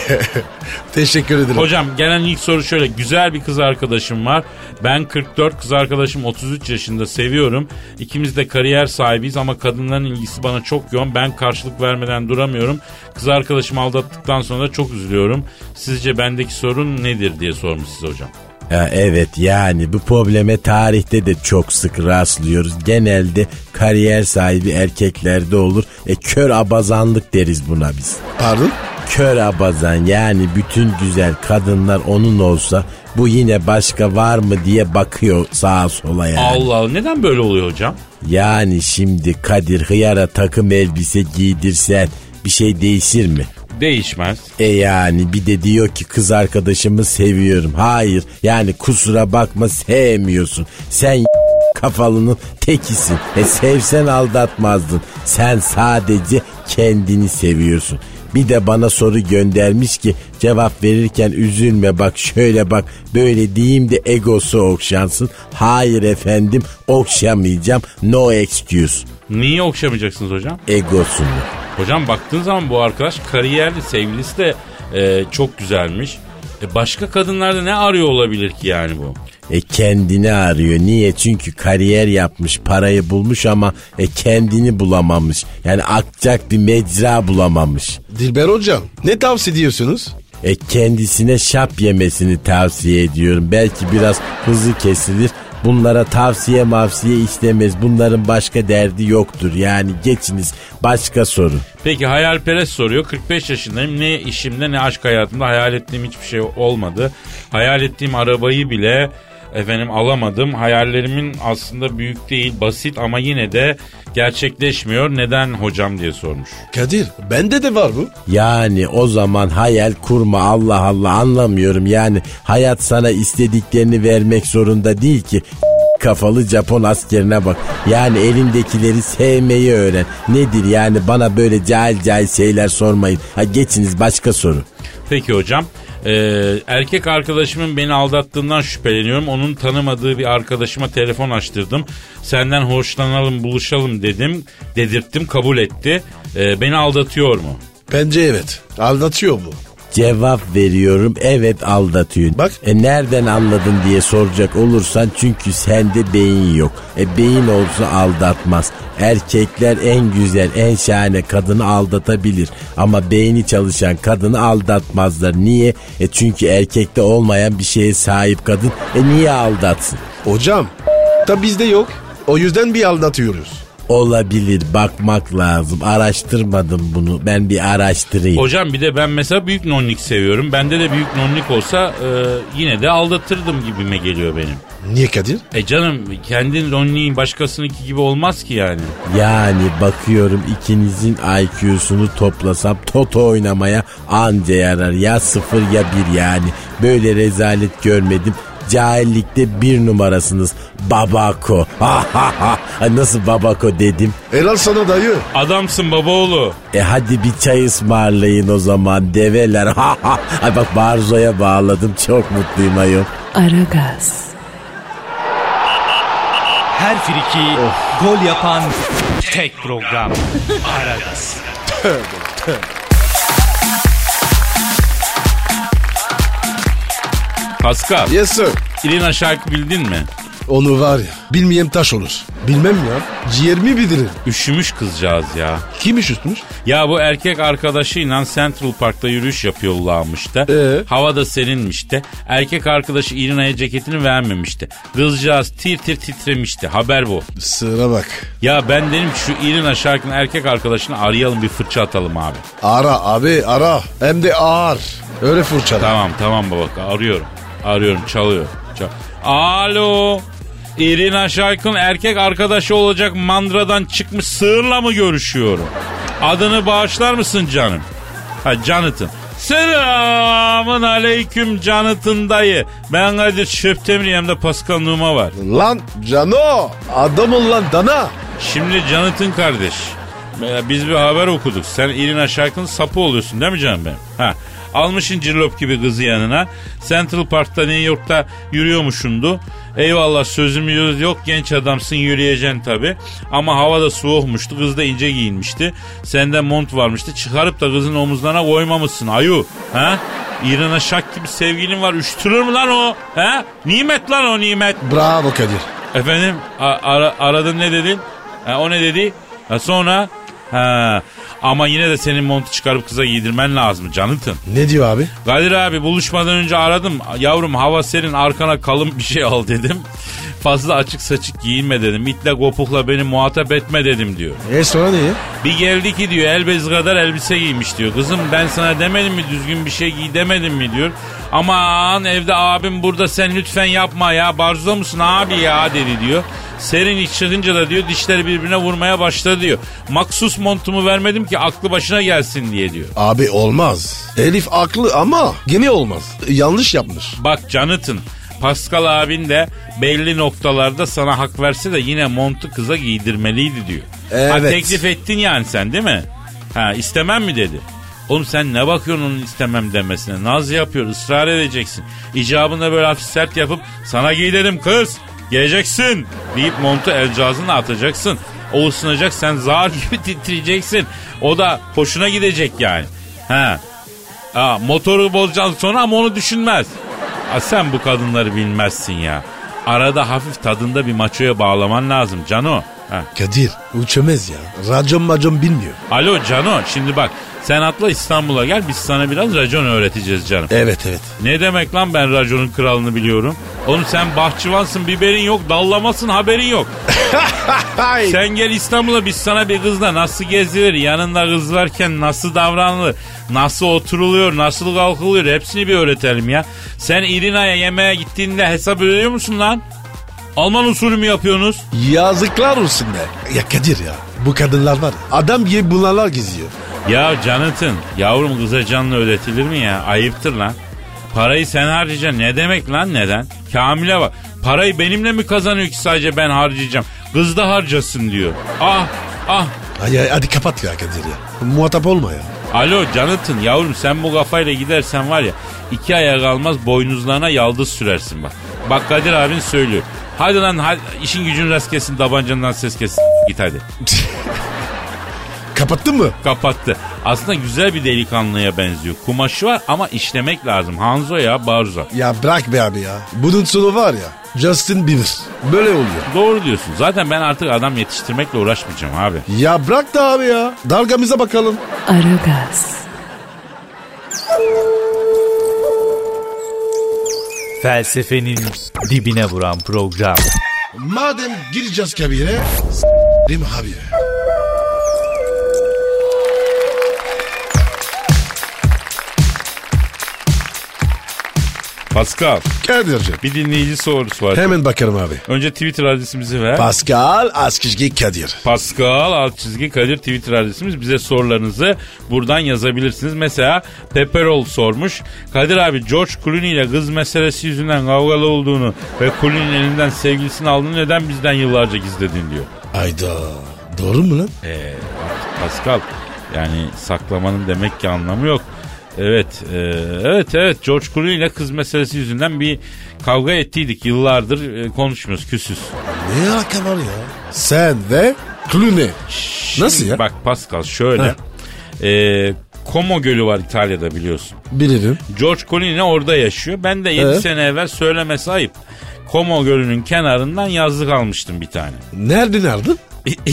Teşekkür ederim. Hocam gelen ilk soru şöyle. Güzel bir kız arkadaşım var. Ben 44, kız arkadaşım 33 yaşında seviyorum. İkimiz de kariyer sahibiyiz ama kadınların ilgisi bana çok yoğun. Ben karşılık vermeden duramıyorum. Kız arkadaşımı aldattıktan sonra da çok üzülüyorum. Sizce bendeki sorun nedir diye sormuş size hocam. Ya evet yani bu probleme tarihte de çok sık rastlıyoruz. Genelde kariyer sahibi erkeklerde olur. E kör abazanlık deriz buna biz. Pardon? Kör abazan yani bütün güzel kadınlar onun olsa bu yine başka var mı diye bakıyor sağa sola yani. Allah Allah neden böyle oluyor hocam? Yani şimdi Kadir hıyara takım elbise giydirsen bir şey değişir mi? Değişmez. E yani bir de diyor ki kız arkadaşımı seviyorum. Hayır yani kusura bakma sevmiyorsun. Sen kafalının tekisin. E sevsen aldatmazdın. Sen sadece kendini seviyorsun. Bir de bana soru göndermiş ki cevap verirken üzülme bak şöyle bak böyle diyeyim de egosu okşansın. Hayır efendim okşamayacağım no excuse Niye okşamayacaksınız hocam? egosunu. Hocam baktığın zaman bu arkadaş kariyerli sevgilisi de e, çok güzelmiş. E, başka kadınlarda ne arıyor olabilir ki yani bu? E kendini arıyor. Niye? Çünkü kariyer yapmış, parayı bulmuş ama e kendini bulamamış. Yani akacak bir mecra bulamamış. Dilber hocam ne tavsiye ediyorsunuz? E kendisine şap yemesini tavsiye ediyorum. Belki biraz hızı kesilir. Bunlara tavsiye mavsiye istemez. Bunların başka derdi yoktur. Yani geçiniz başka soru. Peki hayalperest soruyor. 45 yaşındayım. Ne işimde ne aşk hayatımda hayal ettiğim hiçbir şey olmadı. Hayal ettiğim arabayı bile efendim alamadım. Hayallerimin aslında büyük değil, basit ama yine de gerçekleşmiyor. Neden hocam diye sormuş. Kadir bende de var bu. Yani o zaman hayal kurma Allah Allah anlamıyorum. Yani hayat sana istediklerini vermek zorunda değil ki. Kafalı Japon askerine bak. Yani elindekileri sevmeyi öğren. Nedir yani bana böyle cahil cahil şeyler sormayın. Ha geçiniz başka soru. Peki hocam. Ee, erkek arkadaşımın beni aldattığından şüpheleniyorum. Onun tanımadığı bir arkadaşıma telefon açtırdım. Senden hoşlanalım buluşalım dedim. Dedirttim kabul etti. Ee, beni aldatıyor mu? Bence evet. Aldatıyor bu. Cevap veriyorum evet aldatıyor. Bak. E nereden anladın diye soracak olursan çünkü sende beyin yok. E beyin olsa aldatmaz. Erkekler en güzel en şahane kadını aldatabilir. Ama beyni çalışan kadını aldatmazlar. Niye? E çünkü erkekte olmayan bir şeye sahip kadın. E niye aldatsın? Hocam da bizde yok. O yüzden bir aldatıyoruz. Olabilir bakmak lazım. Araştırmadım bunu. Ben bir araştırayım. Hocam bir de ben mesela büyük nonnik seviyorum. Bende de büyük nonnik olsa e, yine de aldatırdım gibime geliyor benim. Niye Kadir? E canım kendin nonniğin başkasınınki gibi olmaz ki yani. Yani bakıyorum ikinizin IQ'sunu toplasam toto oynamaya anca yarar. Ya sıfır ya bir yani. Böyle rezalet görmedim. Cahillikte bir numarasınız. Babako. Ha ha ha. Ay, Nasıl babako dedim. Helal sana dayı. Adamsın babaoğlu. E hadi bir çay ısmarlayın o zaman develer. Ha ha. Ay bak Barzo'ya bağladım. Çok mutluyum ayol. Aragaz, Her friki gol yapan tek program. Aragaz. Pascal, Yes sir. İrina şarkı bildin mi? Onu var ya bilmeyen taş olur. Bilmem ya. Ciğerimi bilirim. Üşümüş kızcağız ya. Kim üşütmüş? Ya bu erkek arkadaşıyla Central Park'ta yürüyüş yapıyorlarmış da. Ee? Hava da serinmiş de. Erkek arkadaşı İrina'ya ceketini vermemişti. Kızcağız tir tir titremişti. Haber bu. Sıra bak. Ya ben dedim ki şu İrina şarkının erkek arkadaşını arayalım bir fırça atalım abi. Ara abi ara. Hem de ağır. Öyle fırçala. Tamam tamam baba arıyorum. Arıyorum çalıyor. Çal- Alo. İrina Şarkın erkek arkadaşı olacak mandradan çıkmış sığırla mı görüşüyorum? Adını bağışlar mısın canım? Ha Jonathan. Selamın aleyküm Jonathan dayı. Ben Kadir Şöptemri hem de Pascal Numa var. Lan Cano. Adamın lan dana. Şimdi Jonathan kardeş. Biz bir haber okuduk. Sen Irina Şarkı'nın sapı oluyorsun değil mi canım benim? Ha. Almışın cillop gibi kızı yanına. Central Park'ta New York'ta yürüyormuşundu. Eyvallah sözümüz yok genç adamsın yürüyeceksin tabi. Ama hava da soğukmuştu kız da ince giyinmişti. Sende mont varmıştı çıkarıp da kızın omuzlarına koymamışsın ayu. Ha? İran'a şak gibi sevgilin var üşütülür mü lan o? Ha? Nimet lan o nimet. Bravo Kadir. Efendim a- ara- aradın ne dedin? Ha, o ne dedi? Ha, sonra? Ha. Ama yine de senin montu çıkarıp kıza giydirmen lazım Canıtın. Ne diyor abi? Kadir abi buluşmadan önce aradım. Yavrum hava serin arkana kalın bir şey al dedim. Fazla açık saçık giyinme dedim. İtle kopukla beni muhatap etme dedim diyor. E sonra ne? Bir geldi ki diyor elbez kadar elbise giymiş diyor. Kızım ben sana demedim mi düzgün bir şey giy demedim mi diyor. Aman evde abim burada sen lütfen yapma ya barzo musun abi ya dedi diyor. Serin iç çıkınca da diyor dişleri birbirine vurmaya başladı diyor. Maksus montumu vermedim ki aklı başına gelsin diye diyor. Abi olmaz. Elif haklı ama gene olmaz. Yanlış yapmış. Bak Canıt'ın Pascal abin de belli noktalarda sana hak verse de yine montu kıza giydirmeliydi diyor. Ha, Evet. teklif ettin yani sen değil mi? Ha istemem mi dedi. Oğlum sen ne bakıyorsun onun istemem demesine? Naz yapıyor ısrar edeceksin. İcabında böyle hafif sert yapıp sana giy dedim kız. Geleceksin deyip montu el cihazına atacaksın. O ısınacak sen zar gibi titreyeceksin. O da hoşuna gidecek yani. Ha. Ha, motoru bozacaksın sonra ama onu düşünmez. Ha, sen bu kadınları bilmezsin ya. Arada hafif tadında bir maçoya bağlaman lazım Cano. Ha. Kadir uçamaz ya. Racon macon bilmiyor. Alo Cano şimdi bak sen atla İstanbul'a gel biz sana biraz racon öğreteceğiz canım. Evet evet. Ne demek lan ben raconun kralını biliyorum. Oğlum sen bahçıvansın biberin yok dallamasın haberin yok. Sen gel İstanbul'a biz sana bir kızla nasıl gezilir, yanında kız varken nasıl davranılır, nasıl oturuluyor, nasıl kalkılıyor hepsini bir öğretelim ya. Sen İrina'ya yemeğe gittiğinde hesap ödüyor musun lan? Alman usulü mü yapıyorsunuz? Yazıklar olsun be. Ya Kadir ya. Bu kadınlar var. ya, Adam gibi bunlarlar geziyor. Ya Jonathan yavrum kıza canlı ödetilir mi ya? Ayıptır lan. Parayı sen harcayacaksın. Ne demek lan neden? Kamil'e bak. Parayı benimle mi kazanıyor ki sadece ben harcayacağım? Kız da harcasın diyor. Ah ah. Hadi, hadi kapat ya Kadir ya. Muhatap olma ya. Alo Jonathan yavrum sen bu kafayla gidersen var ya iki aya kalmaz boynuzlarına yaldız sürersin bak. Bak Kadir abin söylüyor. Hadi lan hadi, işin gücün rast kesin tabancandan ses kesin git hadi. Kapattın mı? Kapattı. Aslında güzel bir delikanlıya benziyor. Kumaşı var ama işlemek lazım. Hanzo ya Barzo. Ya bırak be abi ya. Bunun sonu var ya. Justin Bieber. Böyle oluyor. Doğru diyorsun. Zaten ben artık adam yetiştirmekle uğraşmayacağım abi. Ya bırak da abi ya. Dalgamıza bakalım. Aragaz, Felsefenin dibine vuran program. Madem gireceğiz kabire. S**rim abi. Pascal Kadir'cim. bir dinleyici sorusu var. Hemen bakarım abi. Önce Twitter adresimizi ver. Pascal Askizgi Kadir. Pascal alt çizgi Kadir Twitter adresimiz. Bize sorularınızı buradan yazabilirsiniz. Mesela Pepperol sormuş. Kadir abi George Clooney ile kız meselesi yüzünden kavgalı olduğunu ve Clooney'nin elinden sevgilisini aldığını neden bizden yıllarca gizledin diyor. Ayda. Doğru mu lan? Ee, Pascal yani saklamanın demek ki anlamı yok. Evet, e, evet, evet. George Clooney ile kız meselesi yüzünden bir kavga ettiydik. Yıllardır e, konuşmuyoruz, küsüz. Ne alaka var ya? Sen ve Clooney. Nasıl ya? Bak Pascal şöyle. E, Como Gölü var İtalya'da biliyorsun. Bilirim. George Clooney orada yaşıyor. Ben de 7 Evet. sene evvel söylemesi ayıp. Como Gölü'nün kenarından yazlık almıştım bir tane. Nerede nerede?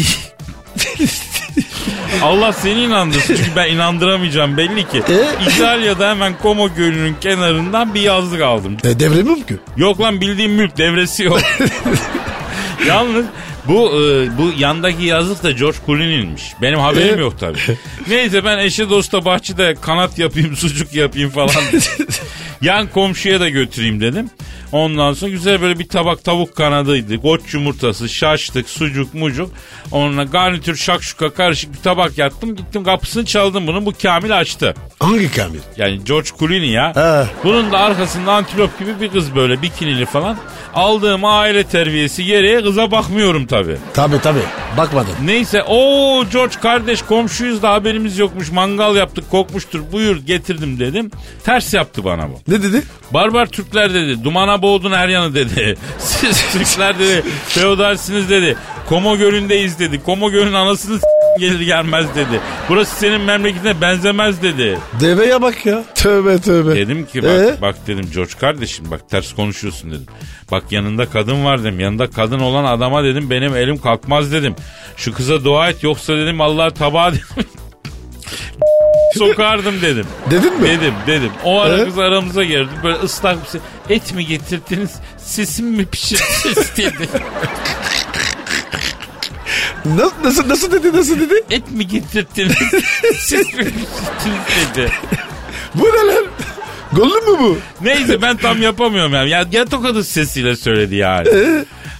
Allah seni inandırsın çünkü ben inandıramayacağım belli ki. E? İtalya'da hemen Como Gölü'nün kenarından bir yazlık aldım. E, devremim ki. Yok lan bildiğim mülk devresi yok. Yalnız bu e, bu yandaki yazlık da George Clooney'ninmiş. Benim haberim E? yok tabii. Neyse ben eşe dosta bahçede kanat yapayım, sucuk yapayım falan. Yan komşuya da götüreyim dedim. Ondan sonra güzel böyle bir tabak tavuk kanadıydı. Koç yumurtası, şaşlık, sucuk, mucuk. Onunla garnitür, şakşuka karışık bir tabak yattım. Gittim kapısını çaldım bunun. Bu Kamil açtı. Hangi Kamil? Yani George Clooney ya. Ha. Bunun da arkasında antilop gibi bir kız böyle bikinili falan. Aldığım aile terbiyesi gereği kıza bakmıyorum tabii. Tabi tabi. Bakmadım. Neyse o George kardeş komşuyuz da haberimiz yokmuş mangal yaptık kokmuştur buyur getirdim dedim. Ters yaptı bana bu. Ne dedi? Barbar Türkler dedi dumana fena boğdun her yanı dedi. Siz Türkler dedi feodalsiniz dedi. Komo Gölü'ndeyiz dedi. Komo Gölü'nün anasını gelir gelmez dedi. Burası senin memleketine benzemez dedi. Deveye bak ya. Tövbe tövbe. Dedim ki bak Ee? bak dedim George kardeşim bak ters konuşuyorsun dedim. Bak yanında kadın var dedim. Yanında kadın olan adama dedim benim elim kalkmaz dedim. Şu kıza dua et yoksa dedim Allah tabağa dedim. Sokardım dedim. Dedin mi? Dedim dedim. O ara Ee? kız aramıza girdi. Böyle ıslak bir şey. Et mi getirdiniz? Sesim mi pişirdiniz dedi. Nasıl, nasıl, nasıl dedi nasıl dedi? Et mi getirdiniz? Ses mi pişirdiniz dedi. Bu ne lan? Gollum mu bu? Neyse ben tam yapamıyorum yani. Ya yatak odası sesiyle söyledi yani.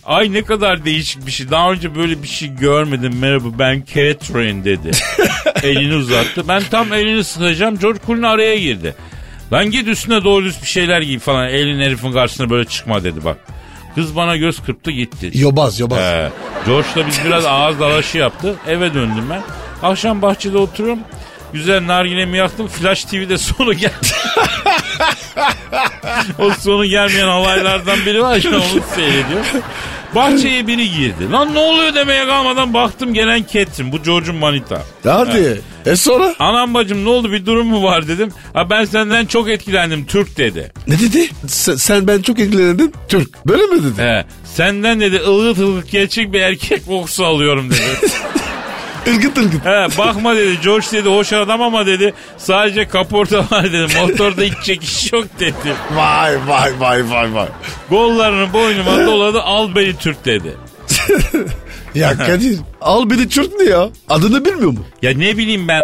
Ay ne kadar değişik bir şey. Daha önce böyle bir şey görmedim. Merhaba ben Catherine dedi. elini uzattı. Ben tam elini sıkacağım. George Clooney araya girdi. Lan git üstüne doğru düz bir şeyler giy falan. Elin herifin karşısına böyle çıkma dedi bak. Kız bana göz kırptı gitti. Yobaz yobaz. Ee, George'la biz biraz ağız dalaşı yaptı. Eve döndüm ben. Akşam bahçede oturuyorum. Güzel nargilemi yaktım. Flash TV'de sonu geldi. o sonu gelmeyen olaylardan biri var ya onu seyrediyor. Bahçeye biri girdi. Lan ne oluyor demeye kalmadan baktım gelen Catherine. Bu George'un manita. Hadi. E sonra? Anam bacım ne oldu bir durum mu var dedim. Ha ben senden çok etkilendim Türk dedi. Ne dedi? Sen, sen ben çok ilgilendim. Türk. Böyle mi dedi? He, senden dedi ılgıt ılgıt gerçek bir erkek kokusu alıyorum dedi. Ilgıt ılgıt. He bakma dedi George dedi hoş adam ama dedi sadece kaporta var dedi motorda hiç çekiş yok dedi. Vay vay vay vay vay. Gollarını boynuma doladı al beni Türk dedi. Ya Kadir al beni Türk ne ya? Adını bilmiyor mu? Ya ne bileyim ben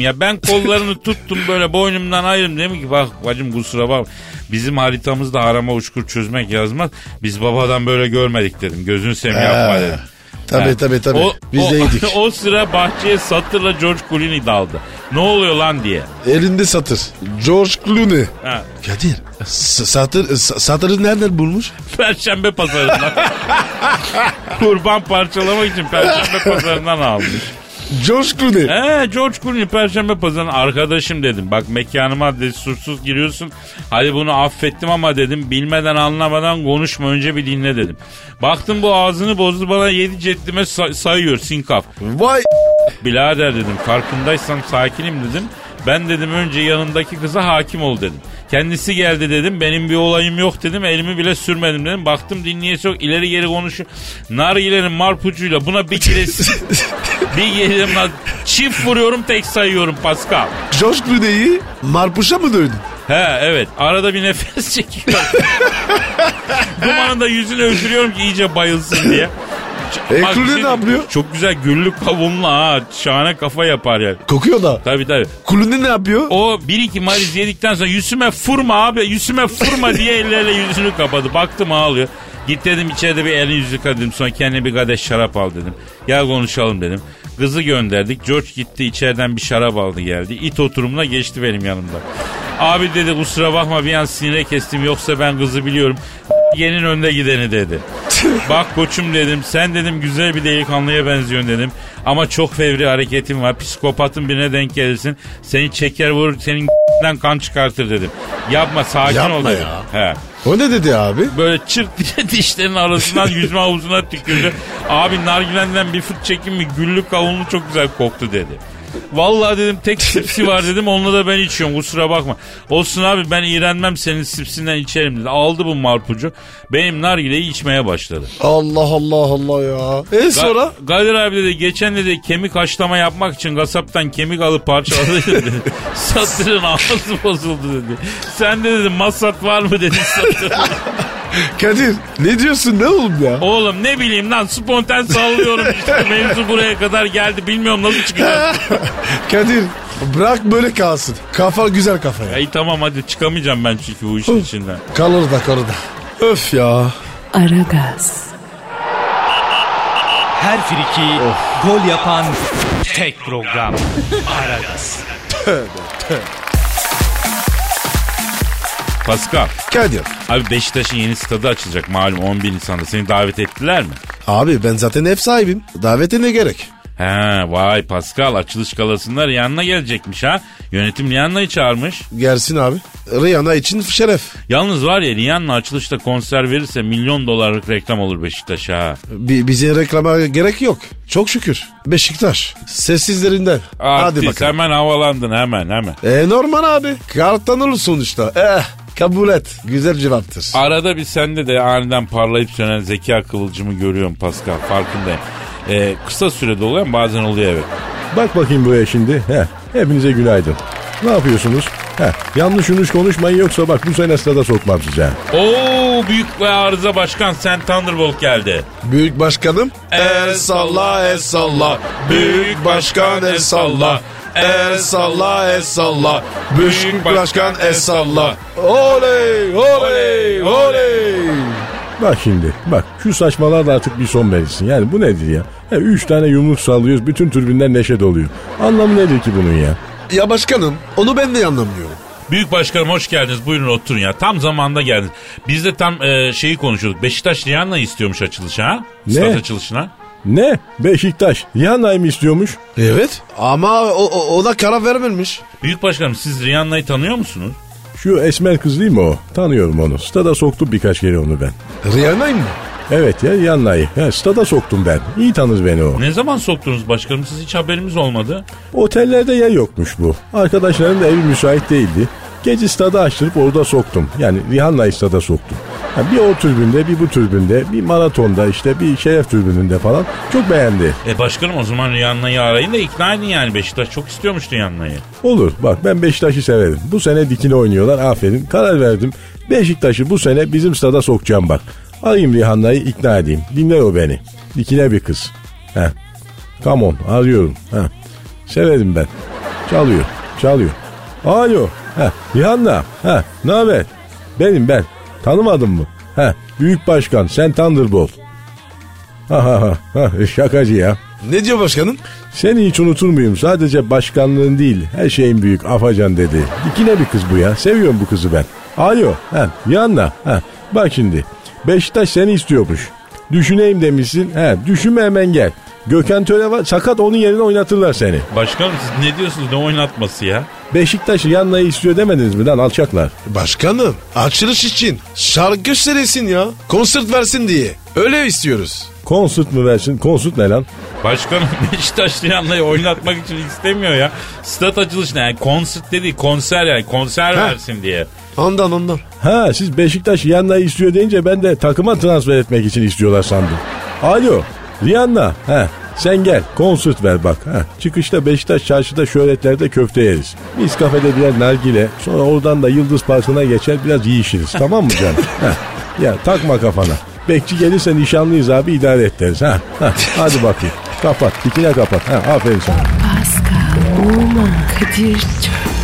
ya ben kollarını tuttum böyle boynumdan ayırdım dedim ki bak bacım kusura bak bizim haritamızda arama uçkur çözmek yazmaz biz babadan böyle görmedik dedim gözün seveyim yapma dedim. Tabii tabii tabii. O, Biz o, de yedik. o sıra bahçeye satırla George Clooney daldı. Ne oluyor lan diye. Elinde satır. George Clooney. Ha. Kadir s- satır, s- satırı nereden bulmuş? Perşembe pazarından. Kurban parçalamak için Perşembe pazarından almış. George Clooney. Ee George Clooney Perşembe pazarının arkadaşım dedim. Bak mekanıma destursuz giriyorsun. Hadi bunu affettim ama dedim. Bilmeden anlamadan konuşma önce bir dinle dedim. Baktım bu ağzını bozdu bana yedi ceddime say- sayıyor sinkaf. Vay Birader dedim farkındaysan sakinim dedim. Ben dedim önce yanındaki kıza hakim ol dedim. Kendisi geldi dedim. Benim bir olayım yok dedim. Elimi bile sürmedim dedim. Baktım dinleyesi yok. ileri geri konuşuyor. Nargilerin marpucuyla buna bir kere bir gelirim lan. Çift vuruyorum tek sayıyorum Pascal. George Clooney'i marpuşa mı dövdün? He evet. Arada bir nefes çekiyorum. Dumanın da yüzünü öldürüyorum ki iyice bayılsın diye. E, Bak, ne yapıyor? Çok güzel güllük kavunlu ha. Şahane kafa yapar yani. Kokuyor da. Tabii tabii. Clooney ne yapıyor? O bir iki mariz yedikten sonra yüzüme fırma abi yüzüme fırma diye elleriyle yüzünü kapadı. Baktım ağlıyor. Git dedim içeride bir elini yüzü yıka dedim. Sonra kendine bir kadeh şarap al dedim. Gel konuşalım dedim. Kızı gönderdik. George gitti içeriden bir şarap aldı geldi. İt oturumuna geçti benim yanımda. Abi dedi kusura bakma bir an sinire kestim yoksa ben kızı biliyorum. Yenin önde gideni dedi. Bak koçum dedim sen dedim güzel bir delikanlıya benziyorsun dedim. Ama çok fevri hareketin var. Psikopatın birine denk gelirsin. Seni çeker vurur senin kan çıkartır dedim. Yapma sakin Yapma ol dedim. ya. He. O ne dedi abi? Böyle çırt diye dişlerin arasından yüzme havuzuna tükürdü. Abi nargilenden bir fırt çekin mi güllük kavunlu çok güzel koktu dedi. Vallahi dedim tek sipsi var dedim onunla da ben içiyorum kusura bakma. Olsun abi ben iğrenmem senin sipsinden içerim dedi. Aldı bu marpucu benim nargileyi içmeye başladı. Allah Allah Allah ya. E sonra? Ga- Kadir abi dedi geçen dedi kemik haşlama yapmak için kasaptan kemik alıp parçaladı dedi. Satırın ağzı bozuldu dedi. Sen de dedi masat var mı dedi satırın. Kadir ne diyorsun ne oğlum ya? Oğlum ne bileyim lan spontan sallıyorum işte mevzu buraya kadar geldi bilmiyorum nasıl çıkacak. Kadir bırak böyle kalsın. Kafa güzel kafa ya. İyi tamam hadi çıkamayacağım ben çünkü bu işin içinden. Kal orada kal orada. Öf ya. Aragaz, Her friki gol yapan tek program. Aragaz. Pascal Kadir. abi Beşiktaş'ın yeni stadı açılacak malum 11 Nisan'da seni davet ettiler mi? Abi ben zaten ev sahibim. Davete ne gerek? He vay Pascal açılış galasında Rihanna gelecekmiş ha. Yönetim Rihanna'yı çağırmış. Gelsin abi. Rihanna için şeref. Yalnız var ya Rihanna açılışta konser verirse milyon dolarlık reklam olur Beşiktaş ha. Bi- bize reklama gerek yok. Çok şükür. Beşiktaş. Sessizlerinden. Hadi Artist bakalım. hemen havalandın hemen hemen. E normal abi. Karttan olur sonuçta. Eh kabul et. Güzel cevaptır. Arada bir sende de aniden parlayıp sönen zeka kıvılcımı görüyorum Pascal farkındayım. Ee, kısa sürede oluyor ama bazen oluyor evet. Bak bakayım buraya şimdi. Heh, hepinize günaydın. Ne yapıyorsunuz? Heh, yanlış yanlış konuşmayın yoksa bak bu sene stada sokmam size. Oo büyük ve arıza başkan sen Thunderbolt geldi. Büyük başkanım. El salla el salla. Büyük başkan el salla. El salla el salla. Büyük başkan el salla. Oley oley oley. Bak şimdi bak şu saçmalar da artık bir son verilsin. Yani bu nedir ya? He, üç tane yumruk sallıyoruz bütün türbinler neşe doluyor. Anlamı nedir ki bunun ya? Ya başkanım onu ben de anlamıyorum. Büyük başkanım hoş geldiniz. Buyurun oturun ya. Tam zamanda geldiniz. Biz de tam e, şeyi konuşuyorduk. Beşiktaş Rihanna'yı istiyormuş açılışa ha? Ne? Stat açılışına. Ne? Beşiktaş Rihanna'yı mı istiyormuş? Evet. Ama o, o, ona karar vermemiş. Büyük başkanım siz Rihanna'yı tanıyor musunuz? Şu esmer kız değil mi o? Tanıyorum onu. Stada soktum birkaç kere onu ben. Rihanna'yı mı? Evet ya Rihanna'yı. He, stada soktum ben. İyi tanır beni o. Ne zaman soktunuz başkanım? Siz hiç haberimiz olmadı. Otellerde yer yokmuş bu. Arkadaşların da evi müsait değildi. Gece stada açtırıp orada soktum. Yani Rihanna'yı stada soktum. Ha, bir o türbünde, bir bu türbünde, bir maratonda işte bir şeref türbününde falan. Çok beğendi. E başkanım o zaman Rihanna'yı arayın da ikna edin yani. Beşiktaş çok istiyormuş Rihanna'yı. Olur bak ben Beşiktaş'ı severim. Bu sene dikine oynuyorlar aferin. Karar verdim. Beşiktaş'ı bu sene bizim stada sokacağım bak. Arayayım Rihanna'yı ikna edeyim. Dinler o beni. Dikine bir kız. He. Come on arıyorum. He. Severim ben. Çalıyor. Çalıyor. Alo. He. Rihanna. He. Ne haber? Benim ben. Tanımadın mı? He. Büyük başkan sen Thunderbolt. Ha ha ha. ha. Şakacı ya. Ne diyor başkanım? Seni hiç unutur muyum? Sadece başkanlığın değil, her şeyin büyük. Afacan dedi. Dikine bir kız bu ya. Seviyorum bu kızı ben. Alo, ha, yanına. Ha, bak şimdi. Beşiktaş seni istiyormuş. Düşüneyim demişsin. He, düşünme hemen gel. Gökhan Töre var. Sakat onun yerine oynatırlar seni. Başkanım siz ne diyorsunuz ne oynatması ya? Beşiktaş yanlayı istiyor demediniz mi lan alçaklar? Başkanım açılış için şarkı söylesin ya. Konsert versin diye. Öyle istiyoruz. Konsert mı versin? Konsert ne lan? Başkanım Beşiktaş Rihanna'yı oynatmak için istemiyor ya. Stat açılışına yani konsert dedi konser yani konser Ha. versin diye. Ondan ondan. Ha siz Beşiktaş Rihanna'yı istiyor deyince ben de takıma transfer etmek için istiyorlar sandım. Alo Rihanna ha sen gel konsert ver bak. Ha, çıkışta Beşiktaş çarşıda şöhretlerde köfte yeriz. Biz kafede birer nargile sonra oradan da Yıldız Parkı'na geçer biraz yiyişiriz tamam mı canım? Ha, ya takma kafana. Bekçi gelirse nişanlıyız abi idare et deriz. Ha, ha, hadi bakayım kapat dikine kapat. Ha, aferin sana. Pascal, Oman, Kadir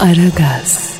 Aragaz.